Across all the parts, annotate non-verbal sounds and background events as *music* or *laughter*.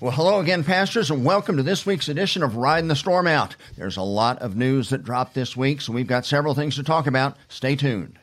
Well, hello again, pastors, and welcome to this week's edition of Riding the Storm Out. There's a lot of news that dropped this week, so we've got several things to talk about. Stay tuned.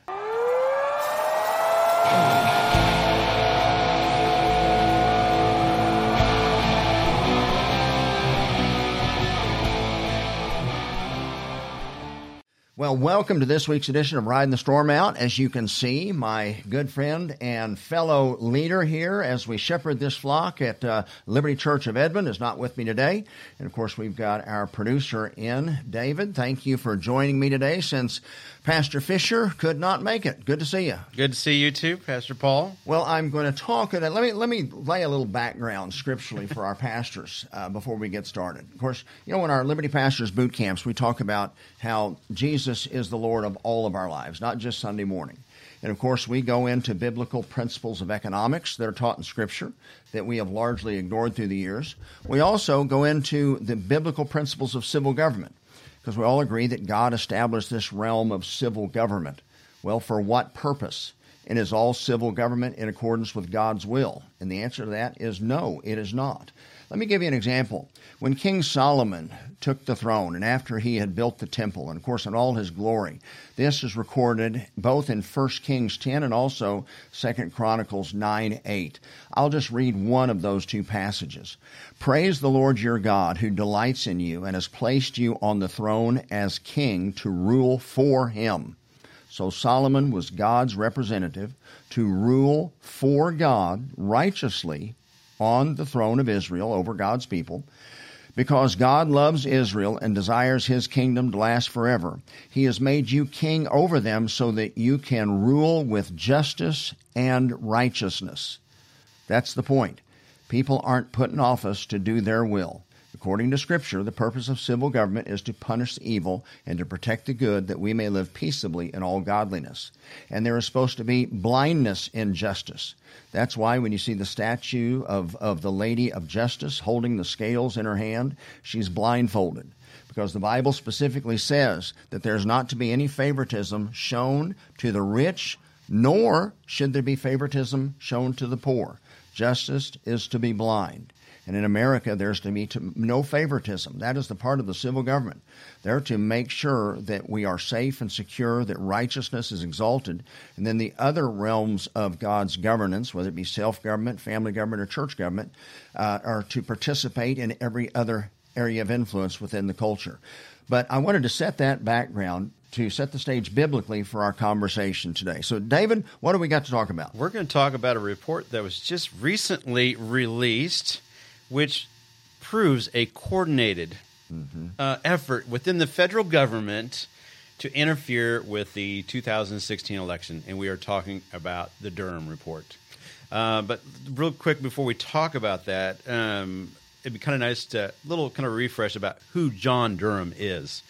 Well, welcome to this week's edition of Riding the Storm Out. As you can see, my good friend and fellow leader here as we shepherd this flock at uh, Liberty Church of Edmond is not with me today. And of course, we've got our producer in, David. Thank you for joining me today since Pastor Fisher could not make it. Good to see you. Good to see you too, Pastor Paul. Well, I'm going to talk. Let me let me lay a little background scripturally for our *laughs* pastors uh, before we get started. Of course, you know, in our Liberty Pastors boot camps, we talk about how Jesus is the Lord of all of our lives, not just Sunday morning. And of course, we go into biblical principles of economics that are taught in Scripture that we have largely ignored through the years. We also go into the biblical principles of civil government because we all agree that God established this realm of civil government. Well, for what purpose? And is all civil government in accordance with God's will? And the answer to that is no, it is not. Let me give you an example. When King Solomon took the throne, and after he had built the temple, and of course in all his glory, this is recorded both in 1 Kings 10 and also 2 Chronicles 9 8. I'll just read one of those two passages. Praise the Lord your God, who delights in you and has placed you on the throne as king to rule for him. So Solomon was God's representative to rule for God righteously on the throne of Israel over God's people. Because God loves Israel and desires his kingdom to last forever, he has made you king over them so that you can rule with justice and righteousness. That's the point. People aren't put in office to do their will. According to Scripture, the purpose of civil government is to punish the evil and to protect the good that we may live peaceably in all godliness. And there is supposed to be blindness in justice. That's why when you see the statue of, of the Lady of Justice holding the scales in her hand, she's blindfolded. Because the Bible specifically says that there's not to be any favoritism shown to the rich, nor should there be favoritism shown to the poor. Justice is to be blind. And in America, there's to be to, no favoritism. That is the part of the civil government. They're to make sure that we are safe and secure, that righteousness is exalted. And then the other realms of God's governance, whether it be self government, family government, or church government, uh, are to participate in every other area of influence within the culture. But I wanted to set that background to set the stage biblically for our conversation today. So, David, what do we got to talk about? We're going to talk about a report that was just recently released which proves a coordinated mm-hmm. uh, effort within the federal government to interfere with the 2016 election. And we are talking about the Durham report. Uh, but real quick before we talk about that, um, it'd be kind of nice to little kind of refresh about who John Durham is.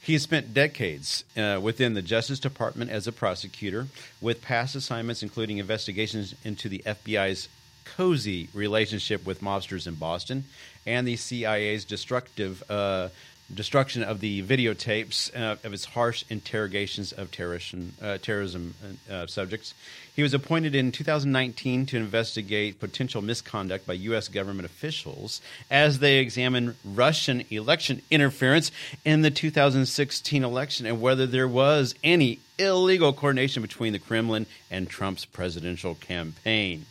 He has spent decades uh, within the Justice Department as a prosecutor, with past assignments including investigations into the FBI's cozy relationship with mobsters in Boston and the CIA's destructive uh, destruction of the videotapes uh, of its harsh interrogations of terrorism, uh, terrorism uh, subjects. He was appointed in 2019 to investigate potential misconduct by U.S. government officials as they examine Russian election interference in the 2016 election and whether there was any illegal coordination between the Kremlin and Trump's presidential campaign.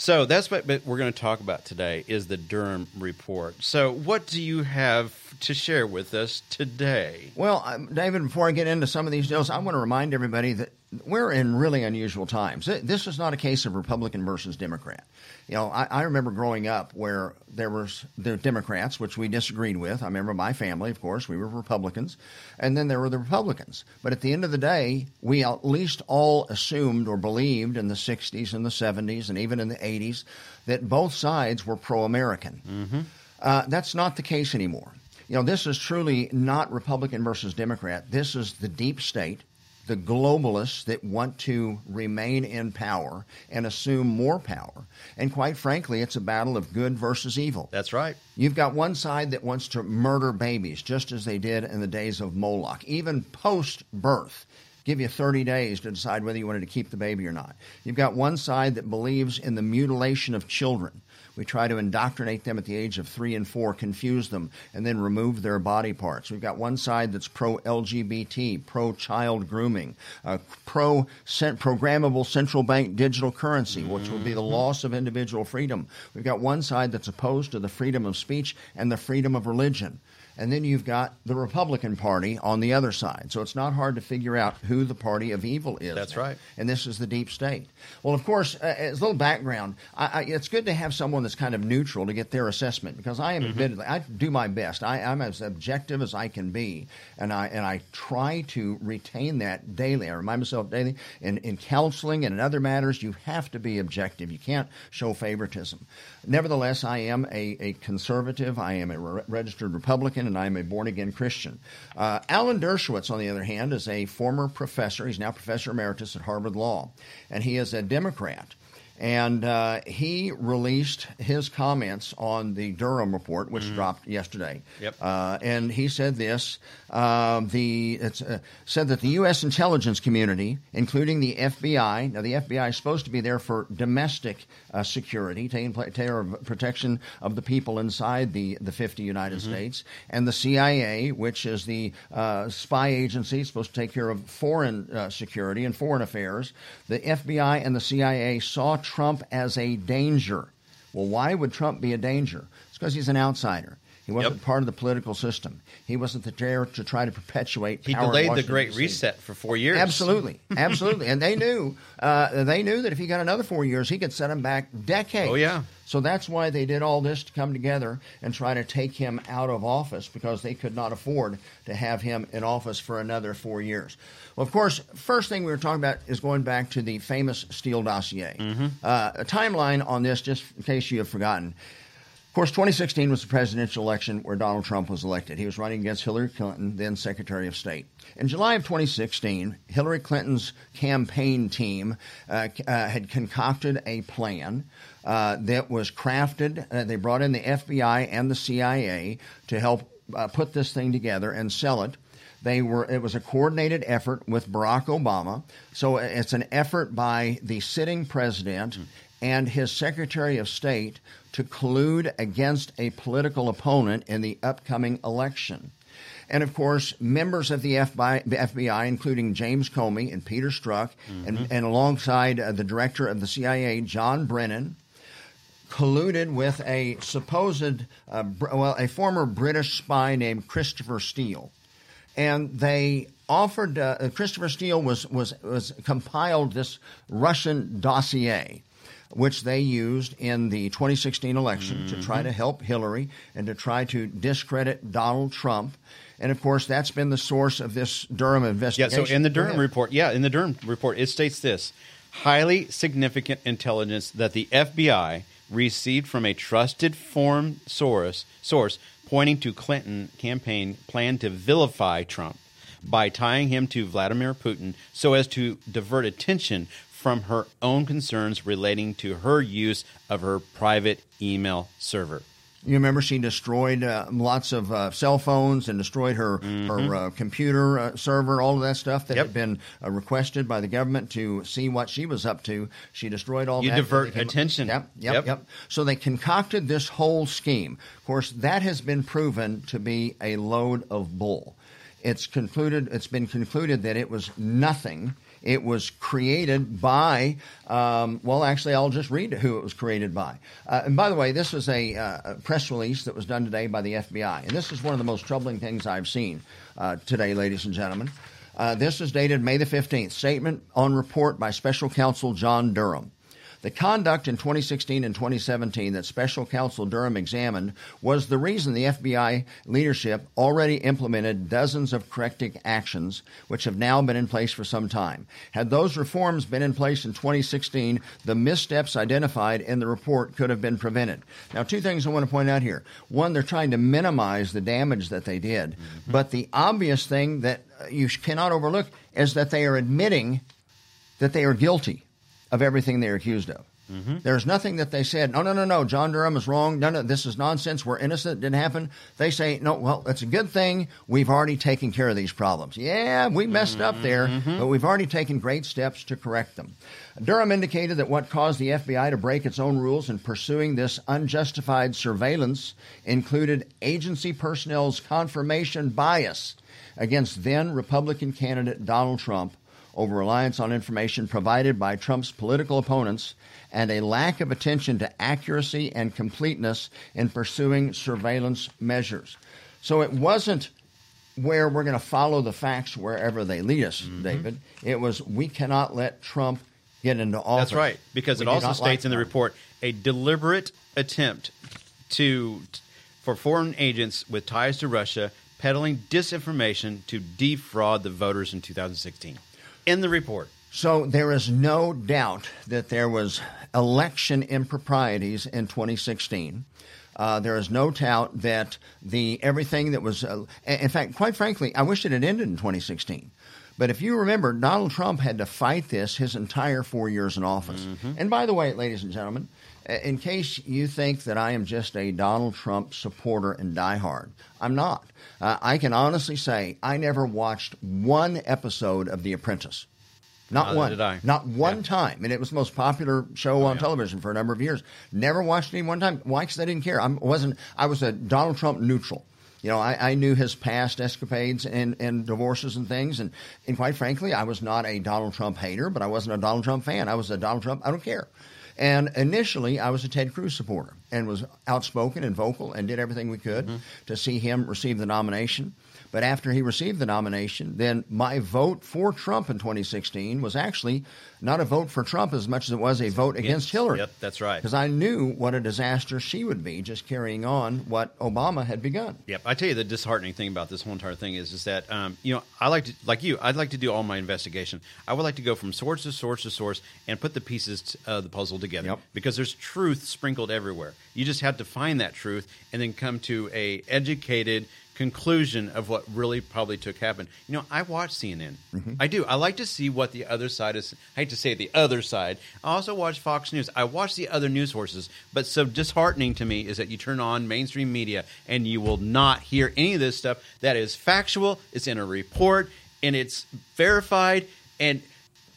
So that's what we're going to talk about today is the Durham report. So what do you have to share with us today? Well, um, David, before I get into some of these deals, I want to remind everybody that we're in really unusual times. This is not a case of Republican versus Democrat. You know, I, I, remember growing up where there was the Democrats, which we disagreed with. I remember my family, of course, we were Republicans, and then there were the Republicans. But at the end of the day, we at least all assumed or believed in the '60s and the '70s and even in the '80s that both sides were pro-American. Mm-hmm. Uh, that's not the case anymore. You know, this is truly not Republican versus Democrat. This is the deep state the globalists that want to remain in power and assume more power. And quite frankly, it's a battle of good versus evil. That's right. You've got one side that wants to murder babies, just as they did in the days of Moloch, even post birth. Give you 30 days to decide whether you wanted to keep the baby or not. You've got one side that believes in the mutilation of children We try to indoctrinate them at the age of three and four, confuse them, and then remove their body parts. We've got one side that's pro LGBT, pro child grooming, uh, pro programmable central bank digital currency, which will be the loss of individual freedom. We've got one side that's opposed to the freedom of speech and the freedom of religion and then you've got the Republican Party on the other side. So it's not hard to figure out who the party of evil is. That's right. And this is the deep state. Well, of course, uh, as a little background, I, I, it's good to have someone that's kind of neutral to get their assessment because I am mm-hmm. admittedly, I do my best. I, am as objective as I can be, and I and I try to retain that daily. I remind myself daily in, in counseling and in other matters, you have to be objective. You can't show favoritism. Nevertheless, I am a, a conservative. I am a re- registered Republican, and I am a born again Christian. Uh, Alan Dershowitz, on the other hand, is a former professor. He's now professor emeritus at Harvard Law, and he is a Democrat. And uh, he released his comments on the Durham report, which mm-hmm. dropped yesterday. Yep. Uh, and he said this: uh, the uh, said that the U.S. intelligence community, including the FBI, now the FBI is supposed to be there for domestic uh, security, taking care of protection of the people inside the the 50 United mm-hmm. States, and the CIA, which is the uh, spy agency supposed to take care of foreign security and foreign affairs. The FBI and the CIA saw Trump as a danger. Well, why would Trump be a danger? It's because he's an outsider. He wasn't yep. part of the political system. He wasn't there to try to perpetuate. He delayed the Great Reset for four years. Absolutely, *laughs* absolutely, and they knew uh, they knew that if he got another four years, he could set him back decades. Oh yeah. So that's why they did all this to come together and try to take him out of office because they could not afford to have him in office for another four years. Well, of course, first thing we were talking about is going back to the famous Steele dossier. Mm-hmm. Uh, a timeline on this, just in case you have forgotten. Course, 2016 was the presidential election where Donald Trump was elected. He was running against Hillary Clinton, then Secretary of State. In July of 2016, Hillary Clinton's campaign team uh, uh, had concocted a plan uh, that was crafted. Uh, they brought in the FBI and the CIA to help uh, put this thing together and sell it. They were. It was a coordinated effort with Barack Obama. So it's an effort by the sitting president and his Secretary of State to collude against a political opponent in the upcoming election. And of course, members of the FBI, FBI including James Comey and Peter Strzok, mm-hmm. and, and, alongside uh, the director of the CIA, John Brennan, colluded with a supposed, uh, well, a former British spy named Christopher Steele. And they offered, uh, Christopher Steele was, was, was compiled this Russian dossier which they used in the 2016 election mm-hmm. to try to help Hillary and to try to discredit Donald Trump. And of course, that's been the source of this Durham investigation. Yeah, so in the Durham report, yeah, in the Durham report, it states this highly significant intelligence that the FBI received from a trusted foreign source, source pointing to Clinton campaign plan to vilify Trump by tying him to Vladimir Putin so as to divert attention from her own concerns relating to her use of her private email server. You remember she destroyed uh, lots of uh, cell phones and destroyed her mm-hmm. her uh, computer uh, server, all of that stuff that yep. had been uh, requested by the government to see what she was up to. She destroyed all you that. You divert attention. Yep, yep, yep, yep. So they concocted this whole scheme. Of course, that has been proven to be a load of bull. It's concluded. It's been concluded that it was nothing it was created by, um, well, actually, I'll just read who it was created by. Uh, and by the way, this is a, uh, press release that was done today by the FBI. And this is one of the most troubling things I've seen uh, today, ladies and gentlemen. Uh, this is dated May the 15th. Statement on report by Special Counsel John Durham. The conduct in 2016 and 2017 that Special Counsel Durham examined was the reason the FBI leadership already implemented dozens of corrective actions, which have now been in place for some time. Had those reforms been in place in 2016, the missteps identified in the report could have been prevented. Now, two things I want to point out here. One, they're trying to minimize the damage that they did, mm-hmm. but the obvious thing that you cannot overlook is that they are admitting that they are guilty of everything they're accused of. Mm-hmm. There's nothing that they said, no, no, no, no, John Durham is wrong. No, no, this is nonsense. We're innocent. It didn't happen. They say, no, well, it's a good thing. We've already taken care of these problems. Yeah, we messed up there, mm-hmm. but we've already taken great steps to correct them. Durham indicated that what caused the FBI to break its own rules in pursuing this unjustified surveillance included agency personnel's confirmation bias against then Republican candidate Donald Trump over reliance on information provided by Trump's political opponents and a lack of attention to accuracy and completeness in pursuing surveillance measures. So it wasn't where we're going to follow the facts wherever they lead us, mm-hmm. David. It was we cannot let Trump get into office. That's right, because We it also states like in the report a deliberate attempt to for foreign agents with ties to Russia peddling disinformation to defraud the voters in 2016. In the report, So there is no doubt that there was election improprieties in 2016. Uh, there is no doubt that the everything that was, uh, in fact, quite frankly, I wish it had ended in 2016. But if you remember, Donald Trump had to fight this his entire four years in office. And by the way, ladies and gentlemen, in case you think that I am just a Donald Trump supporter and diehard, I'm not. Uh, I can honestly say I never watched one episode of The Apprentice. Not Neither one. Not one Yeah. time. And it was the most popular show on yeah. television for a number of years. Never watched any one time. Why? Because I didn't care. I wasn't. I was a Donald Trump neutral. You know, I, I knew his past escapades and, and divorces and things, and, and quite frankly, I was not a Donald Trump hater, but I wasn't a Donald Trump fan. I was a Donald Trump. I don't care. And initially, I was a Ted Cruz supporter and was outspoken and vocal and did everything we could mm-hmm. to see him receive the nomination. But after he received the nomination, then my vote for Trump in 2016 was actually not a vote for Trump as much as it was a vote against Hillary. Yep, that's right. Because I knew what a disaster she would be just carrying on what Obama had begun. Yep, I tell you the disheartening thing about this whole entire thing is is that um, you know I like to like you I'd like to do all my investigation. I would like to go from source to source to source and put the pieces of the puzzle together Yep. because there's truth sprinkled everywhere. You just have to find that truth and then come to a educated conclusion of what really probably took happen. You know, I watch CNN. Mm-hmm. I do. I like to see what the other side is. I hate to say the other side. I also watch Fox News. I watch the other news sources. But so disheartening to me is that you turn on mainstream media and you will not hear any of this stuff that is factual. It's in a report and it's verified and.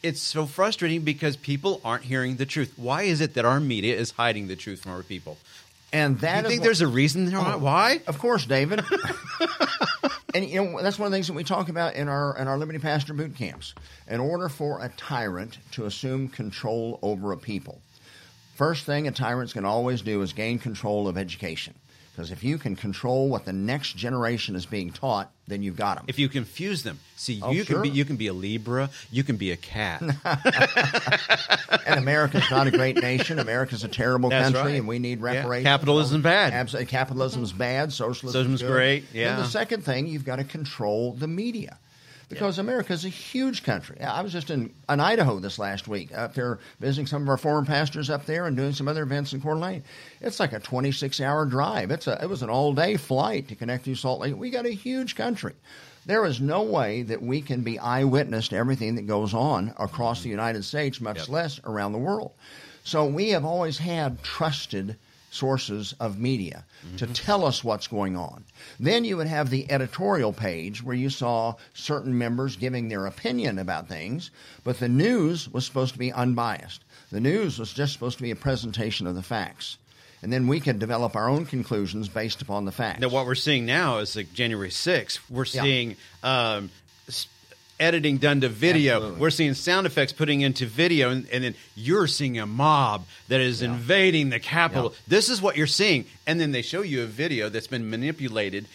It's so frustrating because people aren't hearing the truth. Why is it that our media is hiding the truth from our people? And that you is think what- there's a reason? Oh, Why? Of course, David. *laughs* and you know that's one of the things that we talk about in our in our Liberty Pastor boot camps. In order for a tyrant to assume control over a people, first thing a tyrant's going to always do is gain control of education. Because if you can control what the next generation is being taught, then you've got them. If you confuse them, see, Oh, you sure. can be you can be a Libra, you can be a cat. *laughs* and America's not a great nation. America's a terrible That's country, right. and we need Yeah. reparations. Capitalism's bad. Absolutely, capitalism's bad. Socialism's Socialism's good. great, And yeah. the second thing, you've got to control the media. Because America is a huge country. I was just in, in Idaho this last week, up there visiting some of our foreign pastors up there and doing some other events in Coeur d'Alene. It's like a 26 hour drive. It's a, it was an all day flight to connect to Salt Lake. We got a huge country. There is no way that we can be eyewitness to everything that goes on across the United States, much Yep. less around the world. So we have always had trusted sources of media to tell us what's going on. Then you would have the editorial page where you saw certain members giving their opinion about things, but the news was supposed to be unbiased. The news was just supposed to be a presentation of the facts. And then we could develop our own conclusions based upon the facts. now, what we're seeing now is like January 6th. We're Yeah. seeing um, editing done to video. Absolutely. We're seeing sound effects putting into video, and, and then you're seeing a mob that is invading the Capitol. Yeah. This is what you're seeing, and then they show you a video that's been manipulated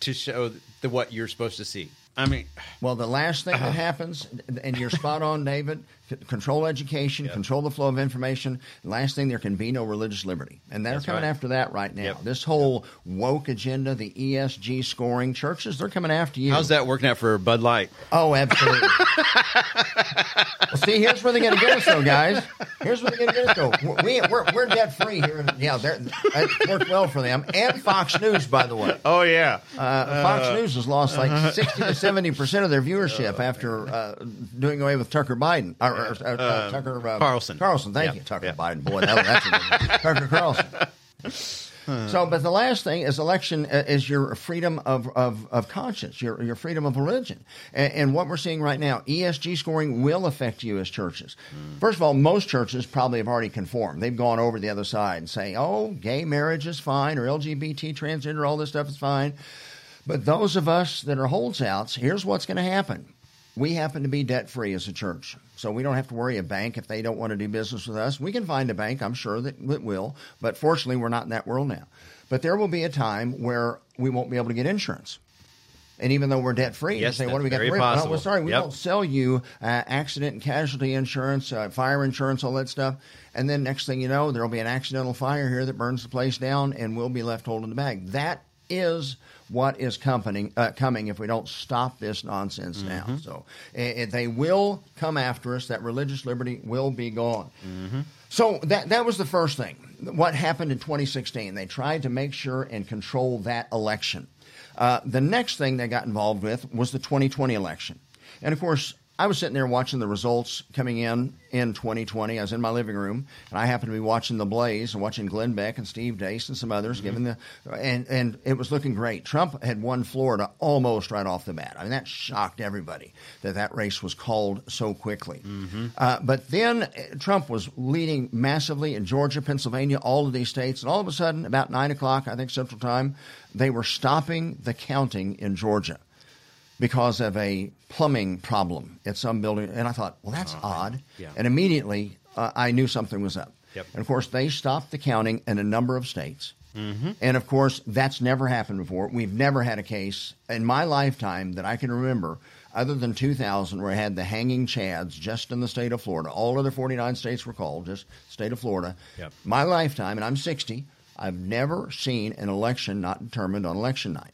to show the, what you're supposed to see. I mean, Well, the last thing that uh-huh. happens, and you're spot on, David, c- control education, Yep. control the flow of information. Last thing, there can be no religious liberty. And they're That's coming right. after that right now. Yep. This whole woke agenda, the ESG scoring, churches, they're coming after you. how's that working out for Bud Light? Oh, absolutely. *laughs* well, see, here's where they're going to get us, though, guys. Here's where they're going to get us, though. We, we're, we're debt free here. Yeah, it worked well for them. And Fox News, by the way. Oh yeah, Uh, Fox News has lost like 60 to 70 percent of their viewership *laughs* after uh, doing away with Tucker Biden or or, uh, uh, Tucker uh, Carlson. Carlson, thank Yeah, you, Tucker yeah. Biden. Boy, that, that's a good one. Tucker *laughs* Carlson. So, but the last thing is election uh, is your freedom of, of, of conscience, your, your freedom of religion. And, and what we're seeing right now, ESG scoring will affect you as churches. First of all, most churches probably have already conformed. They've gone over the other side and saying, oh, gay marriage is fine, or LGBT, transgender, all this stuff is fine. But those of us that are holdsouts, here's what's going to happen. We happen to be debt free as a church. So we don't have to worry a bank if they don't want to do business with us. We can find a bank, I'm sure that it will. But fortunately, we're not in that world now. But there will be a time where we won't be able to get insurance. And even though we're debt free, Yes, say, what do we got to worry about? Well, sorry, we Yep. don't sell you uh, accident and casualty insurance, uh, fire insurance, all that stuff. And then next thing you know, there will be an accidental fire here that burns the place down, and we'll be left holding the bag. That is what is coming, uh, coming if we don't stop this nonsense now. So uh, they will come after us. That religious liberty will be gone. So that that was the first thing. What happened in 2016? They tried to make sure and control that election. Uh, the next thing they got involved with was the 2020 election, and of course. I was sitting there watching the results coming in in 2020. I was in my living room, and I happened to be watching The Blaze and watching Glenn Beck and Steve Deace and some others giving the, and and it was looking great. Trump had won Florida almost right off the bat. I mean, that shocked everybody that that race was called so quickly. Uh, but then uh, Trump was leading massively in Georgia, Pennsylvania, all of these states, and all of a sudden, about nine o'clock, I think Central Time, they were stopping the counting in Georgia because of a plumbing problem at some building. And I thought, well, that's odd. Yeah. And immediately uh, I knew something was up. Yep. And of course, they stopped the counting in a number of states. Mm-hmm. And of course, that's never happened before. We've never had a case in my lifetime that I can remember, other than 2000, where I had the hanging chads just in the state of Florida. All other 49 states were called, just state of Florida. Yep. My lifetime, and I'm 60, I've never seen an election not determined on election night.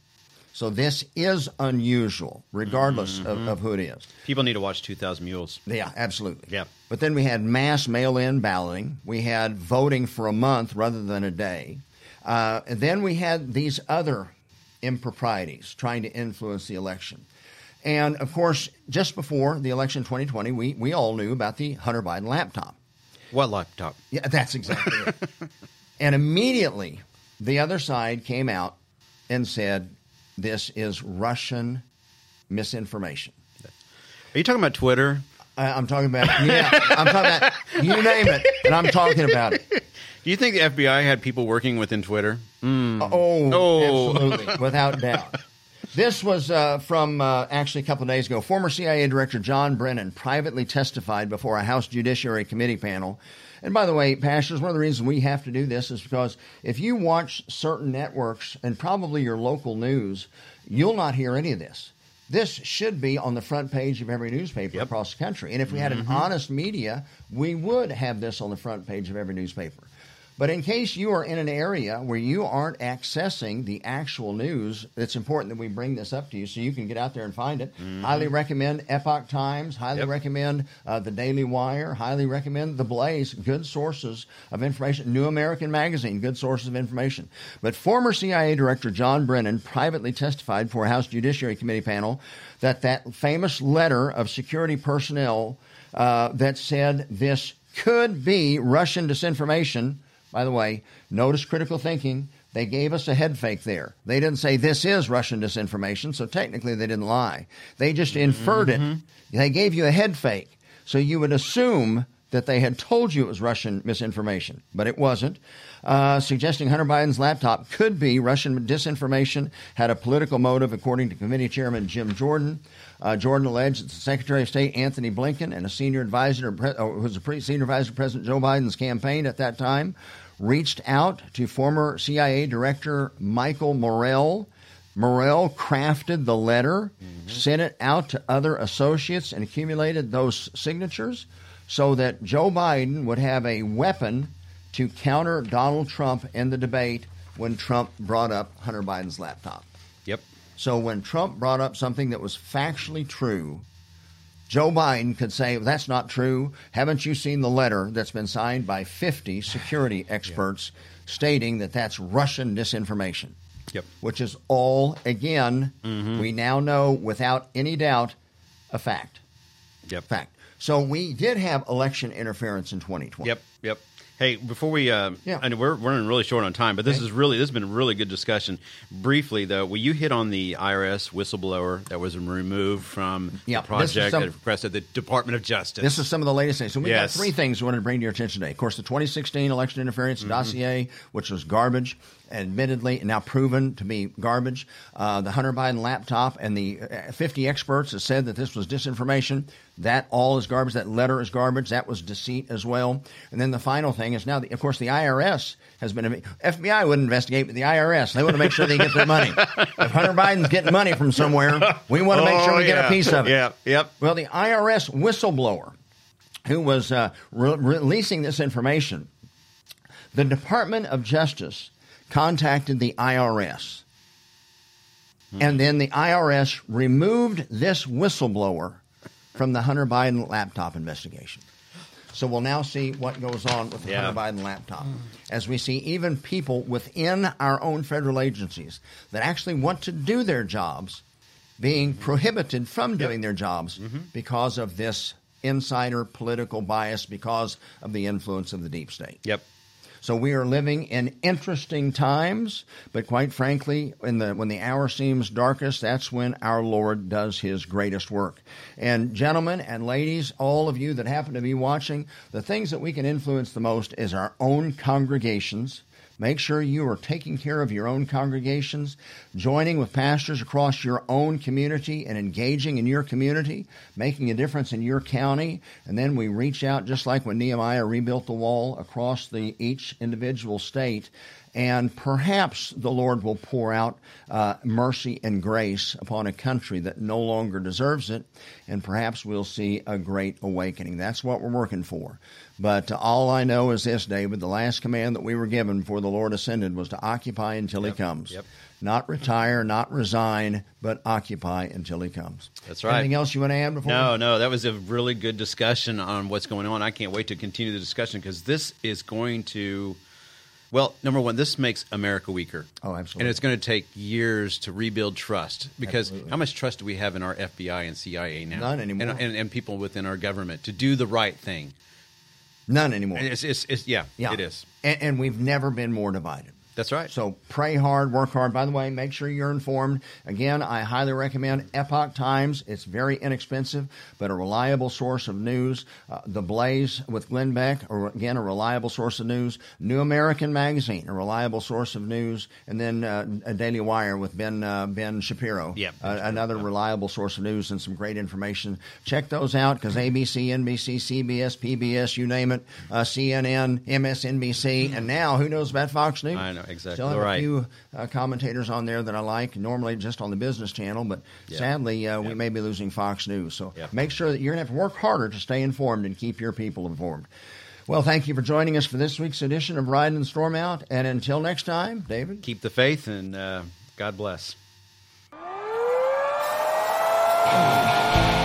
So this is unusual, regardless of, of who it is. People need to watch 2,000 Mules. Yeah, absolutely. Yeah. But then we had mass mail in balloting. We had voting for a month rather than a day. Uh, and then we had these other improprieties trying to influence the election. And of course, just before the election in 2020, we, we all knew about the Hunter Biden laptop. What laptop? Yeah, that's exactly it. *laughs* And immediately, the other side came out and said, this is Russian misinformation. Are you talking about Twitter? I, I'm talking about, yeah, I'm talking about, you name it, and I'm talking about it. Do you think the FBI had people working within Twitter? Oh, Oh. absolutely, without doubt. This was uh, from uh, actually a couple of days ago. Former CIA Director John Brennan privately testified before a House Judiciary Committee panel. And by the way, pastors, one of the reasons we have to do this is because if you watch certain networks and probably your local news, you'll not hear any of this. This should be on the front page of every newspaper Yep. across the country. And if we had an mm-hmm. honest media, we would have this on the front page of every newspaper. But in case you are in an area where you aren't accessing the actual news, it's important that we bring this up to you so you can get out there and find it. Highly recommend Epoch Times, highly Yep. recommend uh, the Daily Wire, highly recommend The Blaze, good sources of information. New American Magazine, good sources of information. But former CIA Director John Brennan privately testified for a House Judiciary Committee panel that that famous letter of security personnel uh, that said this could be Russian disinformation. By the way, notice critical thinking. They gave us a head fake there. They didn't say this is Russian disinformation, so technically they didn't lie. They just inferred it. They gave you a head fake. So you would assume that they had told you it was Russian misinformation, but it wasn't. Uh, suggesting Hunter Biden's laptop could be Russian disinformation had a political motive, according to committee chairman Jim Jordan. Uh, Jordan alleged that the Secretary of State Antony Blinken and a senior advisor, Pre- uh, who was a senior advisor to President Joe Biden's campaign at that time, reached out to former CIA Director Michael Morrell. Morrell crafted the letter, mm-hmm. sent it out to other associates, and accumulated those signatures so that Joe Biden would have a weapon to counter Donald Trump in the debate when Trump brought up Hunter Biden's laptop. Yep. So when Trump brought up something that was factually true, Joe Biden could say, That's not true. Haven't you seen the letter that's been signed by 50 security *sighs* experts stating that that's Russian disinformation? Yep. Which is all, again, mm-hmm. we now know without any doubt, a fact. Yep. Fact. So we did have election interference in 2020. Yep, yep. Hey, before we, uh, Yeah. I know we're running really short on time, but this Okay. is really this has been a really good discussion. Briefly, though, will you hit on the IRS whistleblower that was removed from Yeah, the project some- that requested the Department of Justice? This is some of the latest things. So we Yes. got three things we wanted to bring to your attention today. Of course, the 2016 election interference Mm-hmm. dossier, which was garbage, admittedly, now proven to be garbage. Uh, the Hunter Biden laptop and the uh, 50 experts that said that this was disinformation. That all is garbage. That letter is garbage. That was deceit as well. And then the final thing is now, the, of course, the IRS has been. FBI wouldn't investigate, but the IRS they want to make sure they get their money. if Hunter Biden's getting money from somewhere, we want to make sure Oh, we get a piece of it. Yeah, yep. Well, the IRS whistleblower who was uh, re- releasing this information, the Department of Justice contacted the IRS. Hmm. And then the IRS removed this whistleblower from the Hunter Biden laptop investigation. So we'll now see what goes on with the Yeah. Hunter Biden laptop. Hmm. As we see even people within our own federal agencies that actually want to do their jobs being mm-hmm. prohibited from doing their jobs mm-hmm. because of this insider political bias, because of the influence of the deep state. Yep. So we are living in interesting times, but quite frankly, the when the hour seems darkest, that's when our Lord does his greatest work. And gentlemen and ladies, all of you that happen to be watching, the things that we can influence the most is our own congregations. Make sure you are taking care of your own congregations, joining with pastors across your own community and engaging in your community, making a difference in your county. And then we reach out, just like when Nehemiah rebuilt the wall across the each individual state. And perhaps the Lord will pour out uh, mercy and grace upon a country that no longer deserves it, and perhaps we'll see a great awakening. That's what we're working for. But uh, all I know is this, David the last command that we were given before the Lord ascended was to occupy until Yep, he comes. yep. Not retire, not resign, but occupy until he comes. That's right. Anything else you want to add before? No, no, that was a really good discussion on what's going on. I can't wait to continue the discussion because this is going to, well, number one, this makes America weaker. Oh, absolutely. And it's going to take years to rebuild trust because Absolutely. how much trust do we have in our FBI and CIA now? None anymore. And, and, and people within our government to do the right thing. None anymore. It's, it's, it's, yeah, yeah. it is. And, and we've never been more divided. That's right. So pray hard, work hard. By the way, make sure you're informed. Again, I highly recommend Epoch Times. It's very inexpensive, but a reliable source of news. Uh, the Blaze with Glenn Beck, or again, a reliable source of news. New American Magazine, a reliable source of news, and then uh, a Daily Wire with Ben uh, Ben Shapiro. Yep. Uh, another reliable source of news and some great information. Check those out because ABC, NBC, CBS, PBS, you name it, uh, CNN, MSNBC, and now who knows about Fox News? I know, exactly. Still have Right. a few uh, commentators on there that I like, normally just on the business channel, but Yeah. sadly, uh, we may be losing Fox News. So Yeah. make sure that you're going to have to work harder to stay informed and keep your people informed. Well, thank you for joining us for this week's edition of Ride and Storm Out. And until next time, David. Keep the faith and uh, God bless. *laughs*